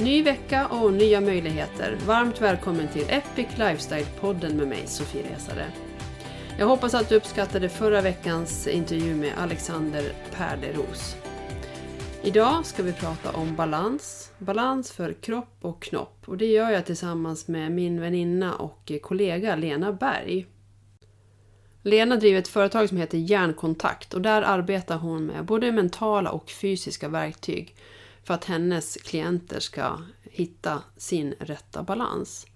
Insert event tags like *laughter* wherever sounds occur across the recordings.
Ny vecka och nya möjligheter. Varmt välkommen till Epic Lifestyle-podden med mig, Sofie Resare. Jag hoppas att du uppskattade förra veckans intervju med Alexander Perleros. Idag ska vi prata om balans. Balans för kropp och knopp. Och det gör jag tillsammans med min väninna och kollega Lena Berg. Lena driver ett företag som heter Hjärnkontakt och där arbetar hon med både mentala och fysiska verktyg för att hennes klienter ska hitta sin rätta balans.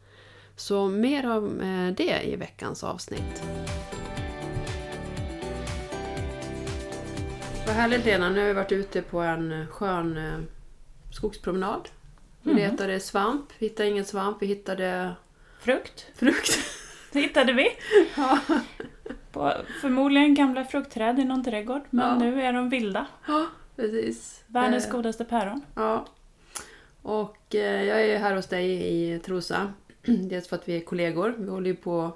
Så mer om eh, det i veckans avsnitt. Vad härligt Lena, nu har vi varit ute på en skön eh, skogspromenad. Vi letade svamp, vi hittade ingen svamp, vi hittade Frukt frukt. det *laughs* hittade vi. *laughs* På förmodligen gamla fruktträd i någon trädgård, men Ja. nu är de vilda. Ja, precis. Världens Eh, godaste päron. Ja. Och eh, jag är här hos dig i Trosa. *clears throat* Dels för att vi är kollegor. Vi håller ju på att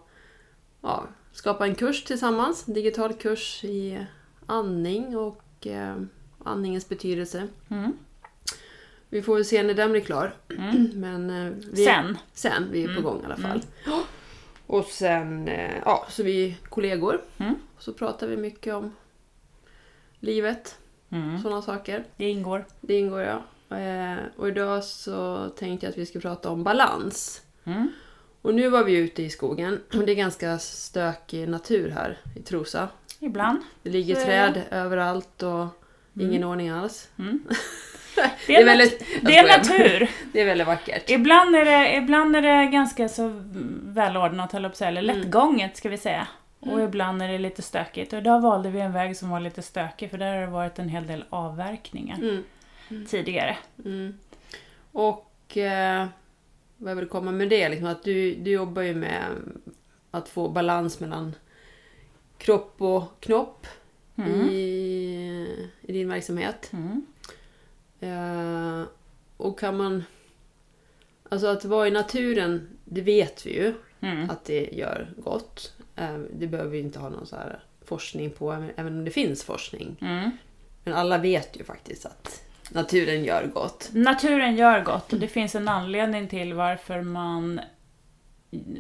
ja, skapa en kurs tillsammans. En digital kurs i andning och eh, andningens betydelse. Mm. Vi får väl se när den blir klar. *clears throat* Men, eh, vi, Sen. Sen, vi är på gång i alla fall. Och sen, eh, ja, så vi är kollegor. Mm. Så pratar vi mycket om livet, Mm. sådana saker. Det ingår. Det ingår ja. Eh, och idag så tänkte jag att vi ska prata om balans. Mm. Och nu var vi ute i skogen och det är ganska stökig natur här i Trosa. Ibland. Det ligger träd överallt och ingen ordning alls. *laughs* Det är, Det är väldigt- det är natur. *laughs* Det är väldigt vackert. Ibland är det, ibland är det ganska så välordnat, höll jag på att säga, eller Mm. lättgånget ska vi säga. Och ibland är det lite stökigt. Och idag valde vi en väg som var lite stökig, för där har det varit en hel del avverkningar Mm. tidigare. Och eh, vad jag vill komma med det liksom att du, du jobbar ju med att få balans mellan kropp och knopp i, i din verksamhet. Mm. Eh, och kan man... Alltså att vara i naturen, det vet vi ju Mm. att det gör gott. Eh, det behöver vi inte ha någon så här forskning på, även- om det finns forskning. Mm. Men alla vet ju faktiskt att naturen gör gott. Naturen gör gott och det finns en anledning till varför man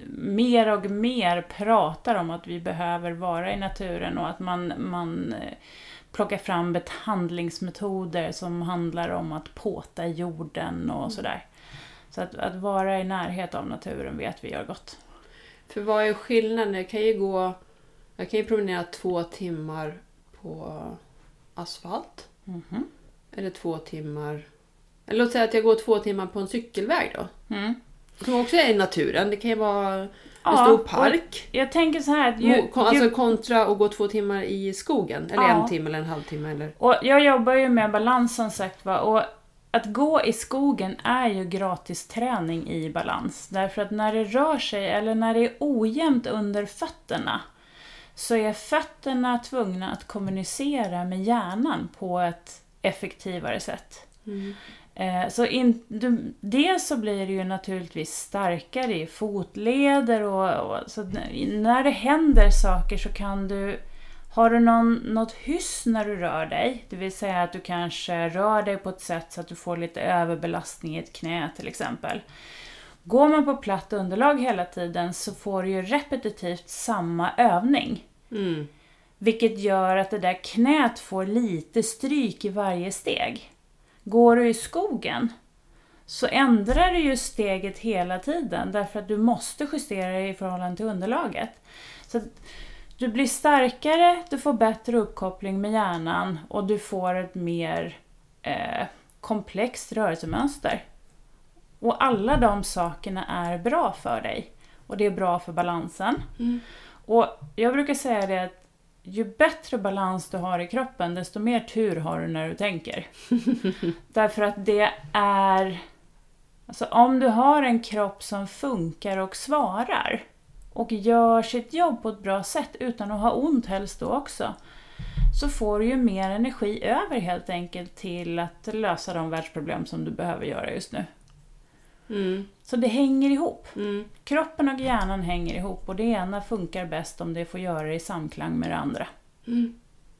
mer och mer pratar om att vi behöver vara i naturen och att man, man eh, plockar fram behandlingsmetoder som handlar om att påta jorden och sådär. Så att, att vara i närhet av naturen vet vi gör gott. För vad är skillnaden? Jag kan ju gå... Jag kan ju promenera två timmar på asfalt. Mhm. Eller två timmar... Eller låt säga att jag går två timmar på en cykelväg då. Mm. Som också är i naturen. Det kan ju vara en Ja, stor park. Jag tänker så här att ju, alltså ju, kontra att gå två timmar i skogen. Eller Ja. en timme eller en halvtimme. Eller... Och jag jobbar ju med balans som sagt va. Och att gå i skogen är ju gratis träning i balans. Därför att när det rör sig eller när det är ojämnt under fötterna så är fötterna tvungna att kommunicera med hjärnan på ett effektivare sätt. Eh, Så in, du, dels så blir det ju naturligtvis starkare i fotleder och, och så när det händer saker så kan du Har du någon, något hyss när du rör dig, det vill säga att du kanske rör dig på ett sätt så att du får lite överbelastning i ett knä till exempel. Går man på platt underlag hela tiden så får du ju repetitivt samma övning. Mm. Vilket gör att det där knät får lite stryk i varje steg. Går du i skogen så ändrar du ju steget hela tiden därför att du måste justera det i förhållande till underlaget. Så du blir starkare, du får bättre uppkoppling med hjärnan och du får ett mer eh, komplext rörelsemönster. Och alla de sakerna är bra för dig. Och det är bra för balansen. Och jag brukar säga det att ju bättre balans du har i kroppen, desto mer tur har du när du tänker. *laughs* Därför att det är... Alltså om du har en kropp som funkar och svarar och gör sitt jobb på ett bra sätt utan att ha ont helst då också, så får du ju mer energi över helt enkelt till att lösa de världsproblem som du behöver göra just nu. Mm. Så det hänger ihop. Mm. Kroppen och hjärnan hänger ihop och det ena funkar bäst om det får göra det i samklang med det andra.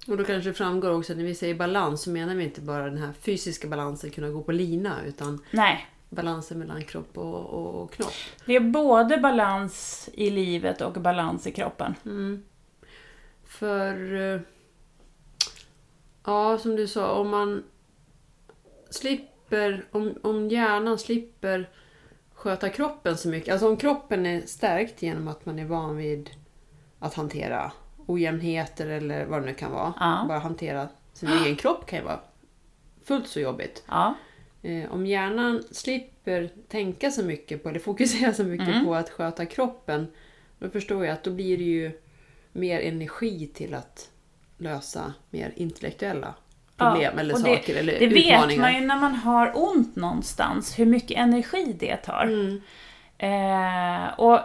Och då kanske det framgår också att när vi säger balans så menar vi inte bara den här fysiska balansen, kunna gå på lina, utan Nej, balansen mellan kropp och, och, och knopp. det är både balans i livet och balans i kroppen. För... eh, Ja, som du sa, om man slipper... Om, om hjärnan slipper sköta kroppen så mycket. Alltså om kroppen är stärkt genom att man är van vid att hantera ojämnheter eller vad det nu kan vara. Ja. Bara hantera sin egen kropp kan ju vara fullt så jobbigt. Ja, om hjärnan slipper tänka så mycket på, eller fokusera så mycket på att sköta kroppen, då förstår jag att då blir det ju mer energi till att lösa mer intellektuella problem Ja, eller saker det, eller Det utmaningar. vet man ju när man har ont någonstans, hur mycket energi det tar. Mm. Eh, och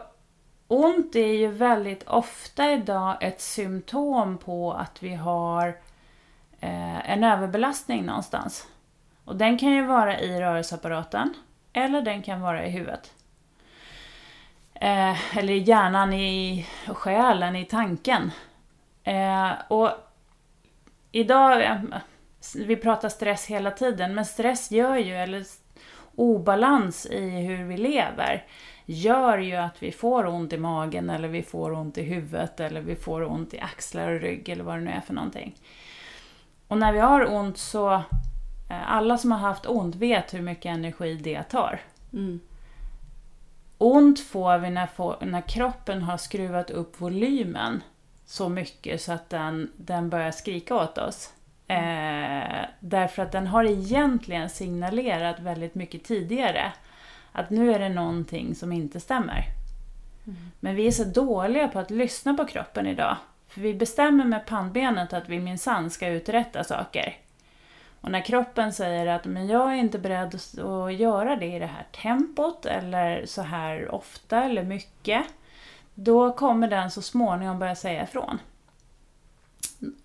ont är ju väldigt ofta idag ett symptom på att vi har eh, en överbelastning någonstans. Och den kan ju vara i rörelseapparaten, eller den kan vara i huvudet. Eh, eller i hjärnan, i själen, i tanken. Eh, och idag, eh, vi pratar stress hela tiden, men stress gör ju, eller obalans i hur vi lever, gör ju att vi får ont i magen, eller vi får ont i huvudet, eller vi får ont i axlar och rygg, eller vad det nu är för någonting. Och när vi har ont så, alla som har haft ont vet hur mycket energi det tar. Mm. Ont får vi när, få- när kroppen har skruvat upp volymen så mycket så att den, den börjar skrika åt oss. Eh, därför att den har egentligen signalerat väldigt mycket tidigare att nu är det någonting som inte stämmer. Men vi är så dåliga på att lyssna på kroppen idag. För vi bestämmer med pannbenet att vi minsann ska uträtta saker. Och när kroppen säger att men jag är inte beredd att göra det i det här tempot eller så här ofta eller mycket. Då kommer den så småningom börja säga ifrån.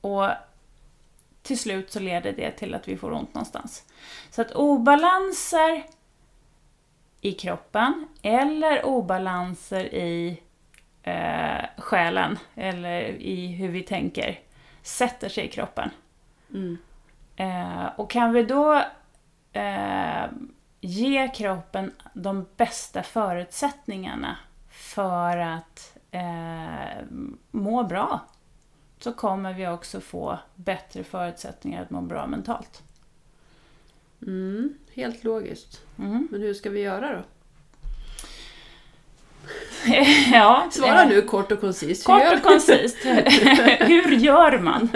Och till slut så leder det till att vi får ont någonstans. Så att obalanser i kroppen eller obalanser i eh, själen eller i hur vi tänker sätter sig i kroppen. Mm. Eh, och kan vi då eh, ge kroppen de bästa förutsättningarna för att eh, må bra så kommer vi också få bättre förutsättningar att må bra mentalt. Mm. Helt logiskt. Mm. Men hur ska vi göra då? *laughs* ja, Svara eh, nu kort och koncist. Kort och koncist. *laughs* Hur gör man?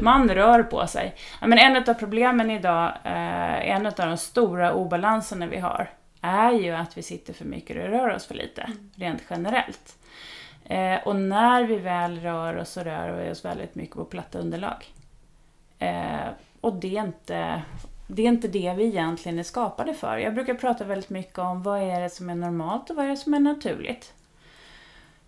Man rör på sig. Ja, men en av problemen idag, eh, en av de stora obalanserna vi har, är ju att vi sitter för mycket och rör oss för lite, rent generellt. Eh, och när vi väl rör oss så rör vi oss väldigt mycket på platta underlag. Eh, och det är, inte, det är inte det vi egentligen är skapade för. Jag brukar prata väldigt mycket om vad är det som är normalt och vad är det som är naturligt.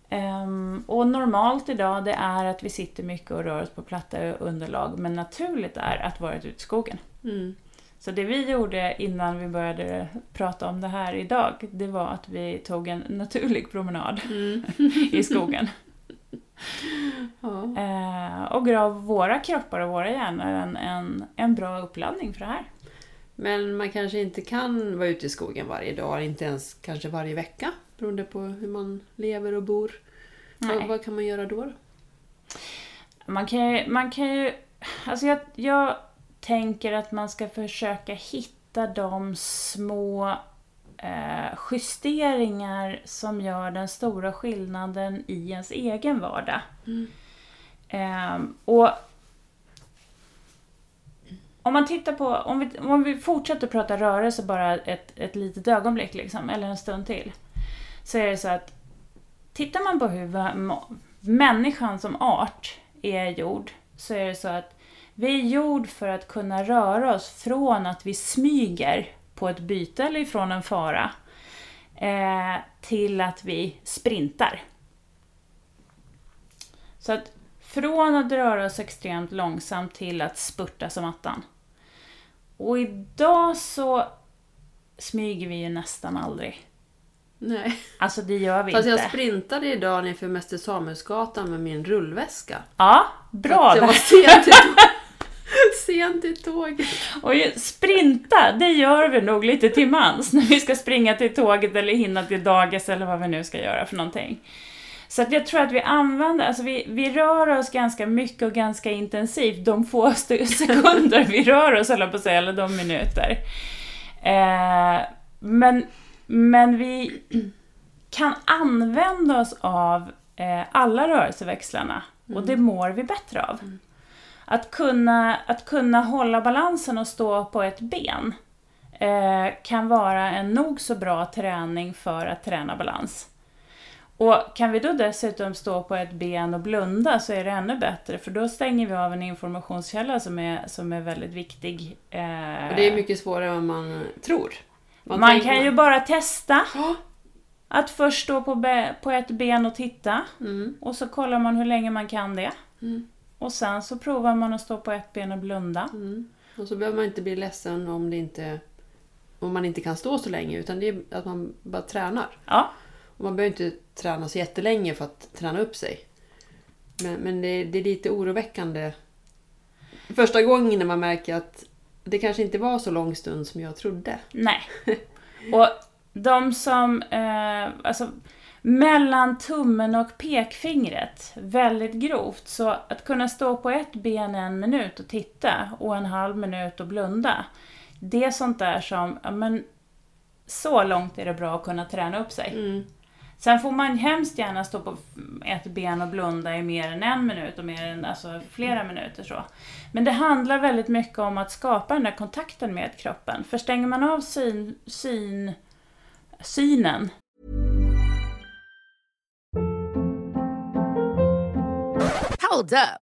Ehm, och normalt idag det är att vi sitter mycket och rör oss på platta underlag, men naturligt är att vara ute i skogen. Mm. Så det vi gjorde innan vi började prata om det här idag, det var att vi tog en naturlig promenad *laughs* i skogen. *laughs* Ja. Eh, och gav våra kroppar och våra hjärnor en, en, en bra uppladdning för det här. Men man kanske inte kan vara ute i skogen varje dag, inte ens kanske varje vecka. Beroende på hur man lever och bor. Vad, vad kan man göra då? Man kan ju, man kan ju alltså jag, jag tänker att man ska försöka hitta de små eh, justeringar som gör den stora skillnaden i ens egen vardag. Eh, och om man tittar på, om vi, om vi fortsätter prata rörelse bara ett, ett litet ögonblick, liksom, eller en stund till. Så är det så att tittar man på hur människan som art är gjord, så är det så att vi är gjord för att kunna röra oss från att vi smyger på ett byte eller ifrån en fara, eh, till att vi sprintar. Så att från att röra oss extremt långsamt till att spurta som attan. Och idag så smyger vi ju nästan aldrig. Nej. Alltså det gör vi Fast inte. jag sprintade idag nerför Mäster Samuelsgatan med min rullväska. Ja, bra! Jag var där. sen till, tå- *laughs* sen till tåget. Och sprinta, det gör vi nog lite till mans när vi ska springa till tåget eller hinna till dagis eller vad vi nu ska göra för någonting. Så att jag tror att vi använder, alltså vi, vi rör oss ganska mycket och ganska intensivt de få *laughs* sekunder vi rör oss, eller på att säga, eller de minuter. Eh, men, men vi kan använda oss av eh, alla rörelseväxlarna och det mår vi bättre av. Att kunna, att kunna hålla balansen och stå på ett ben eh, kan vara en nog så bra träning för att träna balans. Och kan vi då dessutom stå på ett ben och blunda så är det ännu bättre för då stänger vi av en informationskälla som är, som är väldigt viktig. Eh, Och det är mycket svårare än vad man tror. man tänker- kan ju bara testa Ja. att först stå på, be, på ett ben och titta Mm. och så kollar man hur länge man kan det. Mm. Och sen så provar man att stå på ett ben och blunda. Mm. Och så behöver man inte bli ledsen om, det inte, om man inte kan stå så länge. Utan det är att man bara tränar. Ja, Och man behöver inte träna så jättelänge för att träna upp sig. Men, men det, det är lite oroväckande. Första gången när man märker att det kanske inte var så lång stund som jag trodde. nej. Och de som, eh, alltså mellan tummen och pekfingret, väldigt grovt. Så att kunna stå på ett ben en minut och titta och en halv minut och blunda. Det är sånt där som, ja men så långt är det bra att kunna träna upp sig. Mm. Sen får man hemskt gärna stå på ett ben och blunda i mer än en minut och mer än alltså, flera minuter. så. Men det handlar väldigt mycket om att skapa den där kontakten med kroppen. För stänger man av syn, syn, synen Hold up.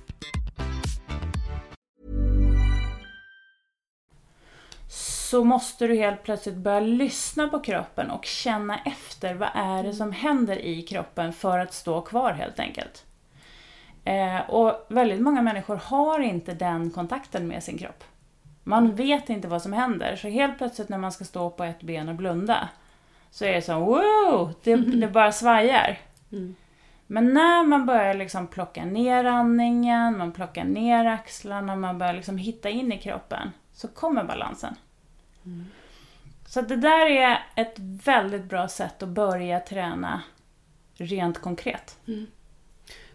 så måste du helt plötsligt börja lyssna på kroppen och känna efter vad är det som händer i kroppen för att stå kvar helt enkelt. Eh, och väldigt många människor har inte den kontakten med sin kropp. Man vet inte vad som händer, så helt plötsligt när man ska stå på ett ben och blunda så är det så wow, det, det bara svajar. Men när man börjar liksom plocka ner andningen, man plockar ner axlarna, man börjar liksom hitta in i kroppen, så kommer balansen. Så att det där är ett väldigt bra sätt att börja träna rent konkret.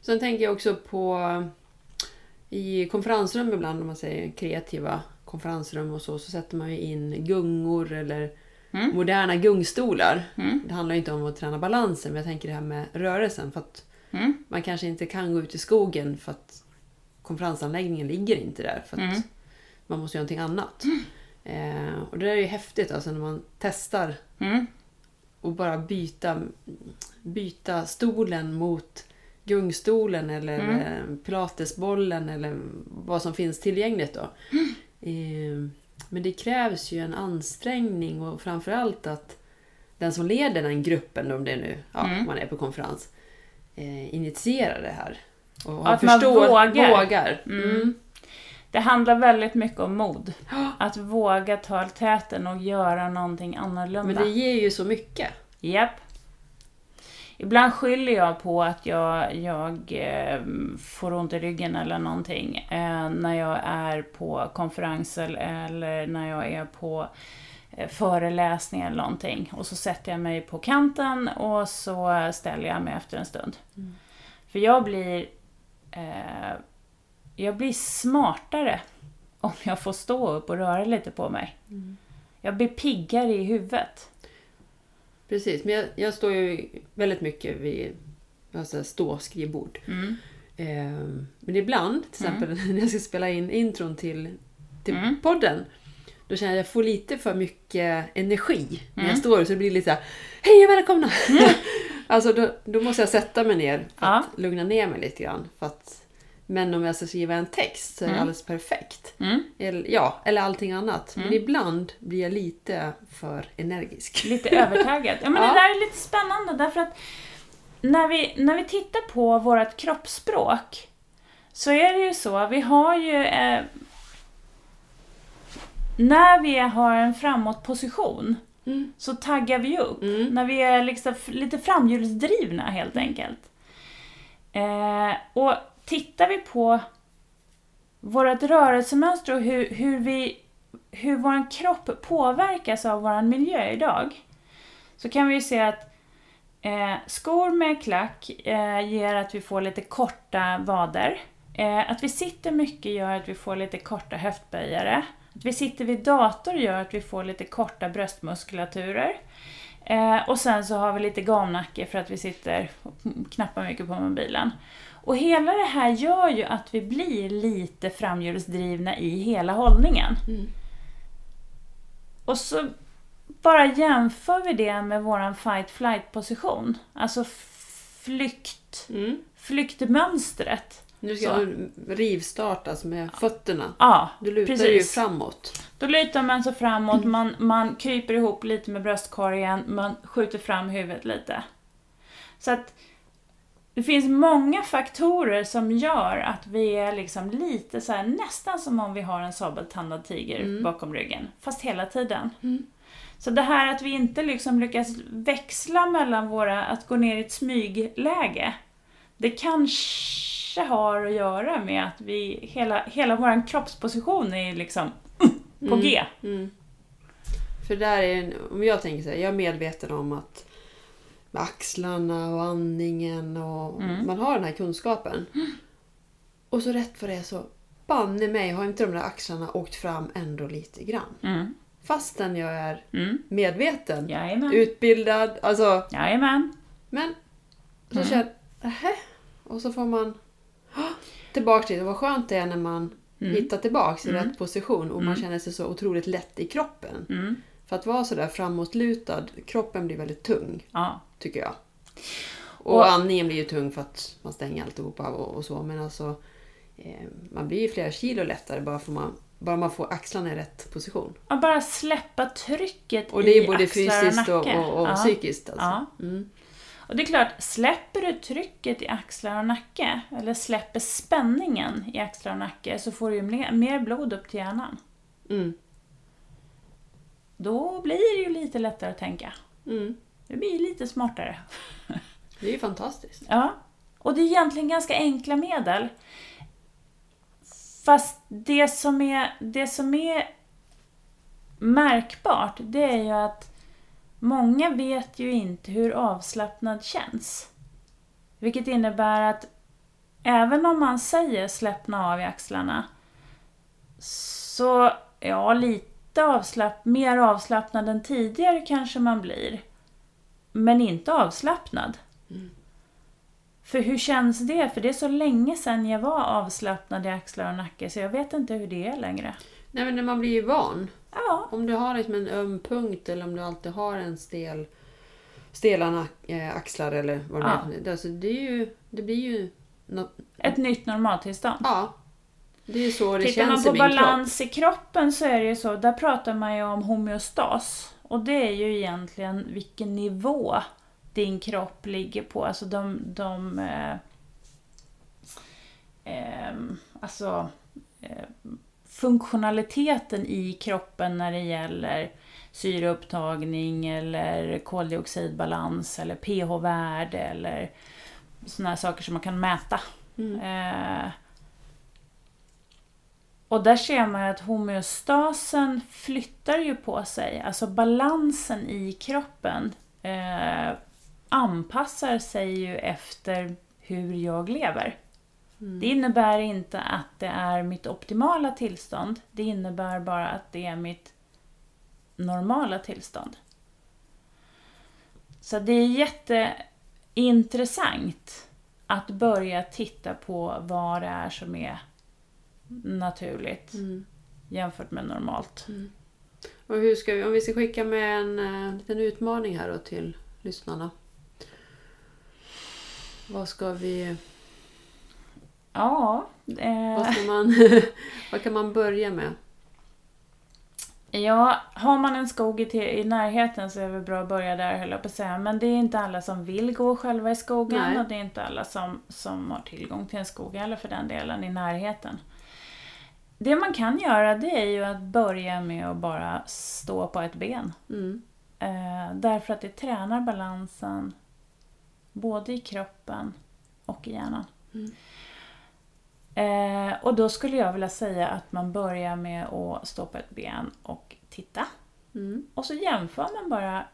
Sen tänker jag också på i konferensrum ibland, om man säger kreativa konferensrum och så, så sätter man ju in gungor eller moderna gungstolar. Det handlar ju inte om att träna balansen, men jag tänker det här med rörelsen. För att Mm. man kanske inte kan gå ut i skogen för att konferensanläggningen ligger inte där. För att man måste göra någonting annat. Eh, och det är ju häftigt alltså när man testar Mm. och bara byta, byta stolen mot gungstolen eller Mm. eh, pilatesbollen eller vad som finns tillgängligt då. Eh, Men det krävs ju en ansträngning och framförallt att den som leder den gruppen, om det är nu ja, Mm. man är på konferens, eh, initierar det här. Och Att man vågar. vågar. Mm. Det handlar väldigt mycket om mod. *gasps* Att våga ta täten och göra någonting annorlunda. Men det ger ju så mycket. Japp. Ibland skyller jag på att jag, jag eh, får ont i ryggen eller någonting eh, när jag är på konferenser eller när jag är på eh, föreläsning eller någonting. Och så sätter jag mig på kanten och så ställer jag mig efter en stund. För jag blir, eh, jag blir smartare om jag får stå upp och röra lite på mig. Jag blir piggare i huvudet. Precis, men jag, jag står ju väldigt mycket vid alltså, stå-skrivbord. Mm. Eh, men ibland, till exempel *laughs* när jag ska spela in intron till, till Mm. podden, då känner jag att jag får lite för mycket energi när Mm. jag står så det blir lite så här, Hej och välkomna! *laughs* alltså då, då måste jag sätta mig ner för Ja. att lugna ner mig lite grann. För att, men om jag ska skriva en text så är det alldeles perfekt. Mm. Eller, ja, eller allting annat. Men ibland blir jag lite för energisk. *laughs* Lite övertaggad. Ja, men Ja. Det där är lite spännande därför att när vi, när vi tittar på vårt kroppsspråk så är det ju så, vi har ju... Eh, när vi har en framåtposition Mm. så taggar vi upp. När vi är liksom lite framhjulsdrivna helt enkelt. Eh, och tittar vi på vårt rörelsemönster och hur, hur, vi, hur vår kropp påverkas av vår miljö idag. Så kan vi se att eh, skor med klack eh, ger att vi får lite korta vader. Eh, att vi sitter mycket gör att vi får lite korta höftböjare. Att vi sitter vid dator gör att vi får lite korta bröstmuskulaturer. Eh, och sen så har vi lite gamnacke för att vi sitter och knappar mycket på mobilen. Och hela det här gör ju att vi blir lite framhjulsdrivna i hela hållningen. Och så bara jämför vi det med våran fight-flight position. Alltså flykt, Mm. flyktmönstret. Nu ska Så. du rivstartas med fötterna. Ja, Du lutar precis. ju framåt. Då lutar man sig framåt, man, man kryper ihop lite med bröstkorgen, man skjuter fram huvudet lite. Så att det finns många faktorer som gör att vi är liksom lite så här, nästan som om vi har en sabeltandad tiger bakom ryggen, fast hela tiden. Så det här att vi inte liksom lyckas växla mellan våra, att gå ner i ett smygläge, det kanske har att göra med att vi, hela, hela vår kroppsposition är liksom *clears throat* på G. För där är om jag tänker så här, jag är medveten om att med axlarna och andningen och Mm. man har den här kunskapen. Och så rätt för det så, banne mig har inte de där axlarna åkt fram ändå lite grann. Mm. Fastän jag är Mm. medveten, Jajamän. utbildad, alltså. Jajamän. Men så Mm. känner jag. Och så får man "Åh, tillbaka till det. Vad skönt det är när man Mm. hittar tillbaka i rätt position och man känner sig så otroligt lätt i kroppen. För att vara sådär framåtlutad, kroppen blir väldigt tung, Ja. tycker jag. Och, Och- andningen blir ju tung för att man stänger alltihopa och, och så. Men alltså, eh, man blir ju flera kilo lättare bara, för man, bara man får axlarna i rätt position. Att bara släppa trycket Och det är i både axlar fysiskt och, och, och ja. psykiskt. Alltså. Ja. Mm. Och det är klart, släpper du trycket i axlar och nacke, eller släpper spänningen i axlar och nacke, så får du ju mer blod upp till hjärnan. Mm. Då blir det ju lite lättare att tänka. Mm. Det blir lite smartare. Det är ju fantastiskt. Ja. Och det är egentligen ganska enkla medel. Fast det som är, det som är märkbart, det är ju att många vet ju inte hur avslappnad känns. Vilket innebär att även om man säger släppna av i axlarna, så ja, lite avslapp, mer avslappnad än tidigare kanske man blir. Men inte avslappnad. För hur känns det? För det är så länge sedan jag var avslappnad i axlar och nacke så jag vet inte hur det är längre. Nej men när man blir ju van. Ja, Om du har liksom en öm punkt eller om du alltid har en stel stela eh, axlar eller vad det Ja. är. Alltså, det, är ju, det blir ju... nå- ett nytt normaltillstånd. Ja. Det är så det Tittar man känns på i min kropp. balans i kroppen så är det ju så, där pratar man ju om homeostas. Och det är ju egentligen vilken nivå din kropp ligger på. Alltså de... de eh, ehm, alltså eh, funktionaliteten i kroppen när det gäller syreupptagning eller koldioxidbalans eller pH-värde eller sådana saker som man kan mäta. Eh, och där ser man att homeostasen flyttar ju på sig, alltså balansen i kroppen eh, anpassar sig ju efter hur jag lever. Det innebär inte att det är mitt optimala tillstånd, det innebär bara att det är mitt normala tillstånd. Så det är jätteintressant att börja titta på vad det är som är naturligt jämfört med normalt. Och hur ska vi, om vi ska skicka med en uh, liten utmaning här då till lyssnarna. Vad ska vi... Ja, eh, Vad, ska man, *laughs* vad kan man börja med? ja, har man en skog i, i närheten så är det bra att börja där höll jag på att säga. Men det är inte alla som vill gå själva i skogen Nej. och det är inte alla som, som har tillgång till en skog eller för den delen i närheten. Det man kan göra det är ju att börja med att bara stå på ett ben. Mm. Eh, därför att det tränar balansen både i kroppen och i hjärnan. Eh, och då skulle jag vilja säga att man börjar med att stå på ett ben och titta. Mm. Och så jämför man bara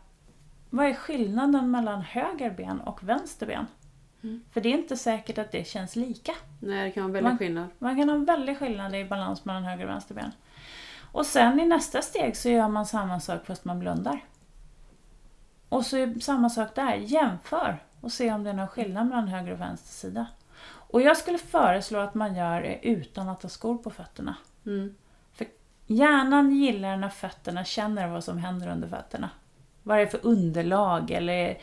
vad är skillnaden mellan höger ben och vänster ben. För det är inte säkert att det känns lika. Nej, det kan vara väldigt Man- skillnad. Man kan ha en väldig skillnad i balans mellan höger och vänster ben. Och sen i nästa steg så gör man samma sak fast man blundar. Och så är samma sak där, jämför och se om det är någon skillnad mellan höger och vänster sida. Och jag skulle föreslå att man gör det utan att ha skor på fötterna. Mm. För hjärnan gillar när fötterna känner vad som händer under fötterna. Vad det är för underlag eller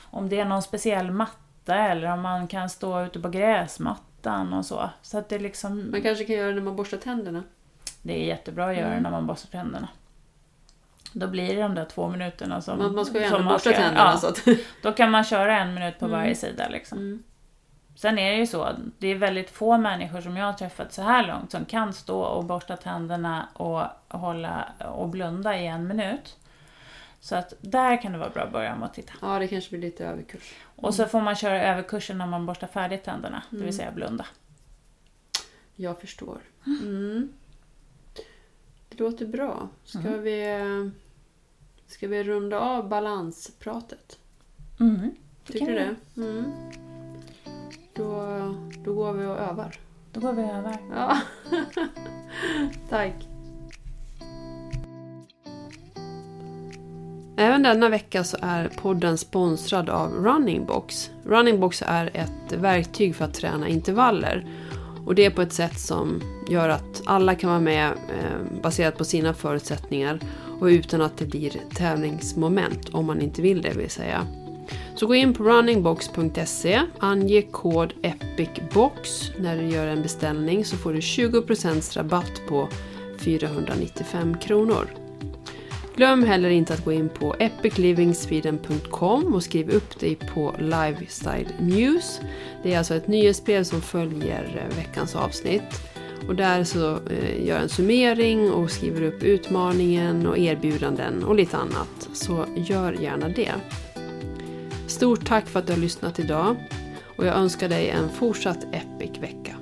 om det är någon speciell matta eller om man kan stå ute på gräsmattan och så. Så att det liksom... Man kanske kan göra det när man borstar tänderna. Det är jättebra att göra Mm. när man borstar tänderna. Då blir det de där två minuterna som... Man, man ska ju ändå borsta tänderna. ja, Så att, Då kan man köra en minut på varje sida liksom. Mm. Sen är det ju så, det är väldigt få människor som jag har träffat så här långt som kan stå och borsta tänderna och hålla och blunda i en minut. Så att där kan det vara bra att börja med att titta. ja, det kanske blir lite överkurs. Och så får man köra överkursen när man borstar färdigt tänderna, det vill säga blunda. Jag förstår. Mm. Det låter bra. Ska, vi, ska vi runda av balanspratet? Mm. Tycker du det? Mm. Då, då går vi och övar. Då går vi över. Ja. *laughs* Tack. Även denna vecka så är podden sponsrad av Running Box. Running Box är ett verktyg för att träna intervaller. Och det är på ett sätt som gör att alla kan vara med eh, baserat på sina förutsättningar och utan att det blir tävlingsmoment om man inte vill det vill säga. Så gå in på runningbox.se, ange kod EPICBOX när du gör en beställning så får du 20% rabatt på 495 kronor. Glöm heller inte att gå in på epiclivingsweden.com och skriv upp dig på Lifestyle News. Det är alltså ett nyhetsbrev som följer eh, veckans avsnitt. Och där så eh, gör jag en summering och skriver upp utmaningen och erbjudanden och lite annat. Så gör gärna det. Stort tack för att du har lyssnat idag och jag önskar dig en fortsatt epic vecka.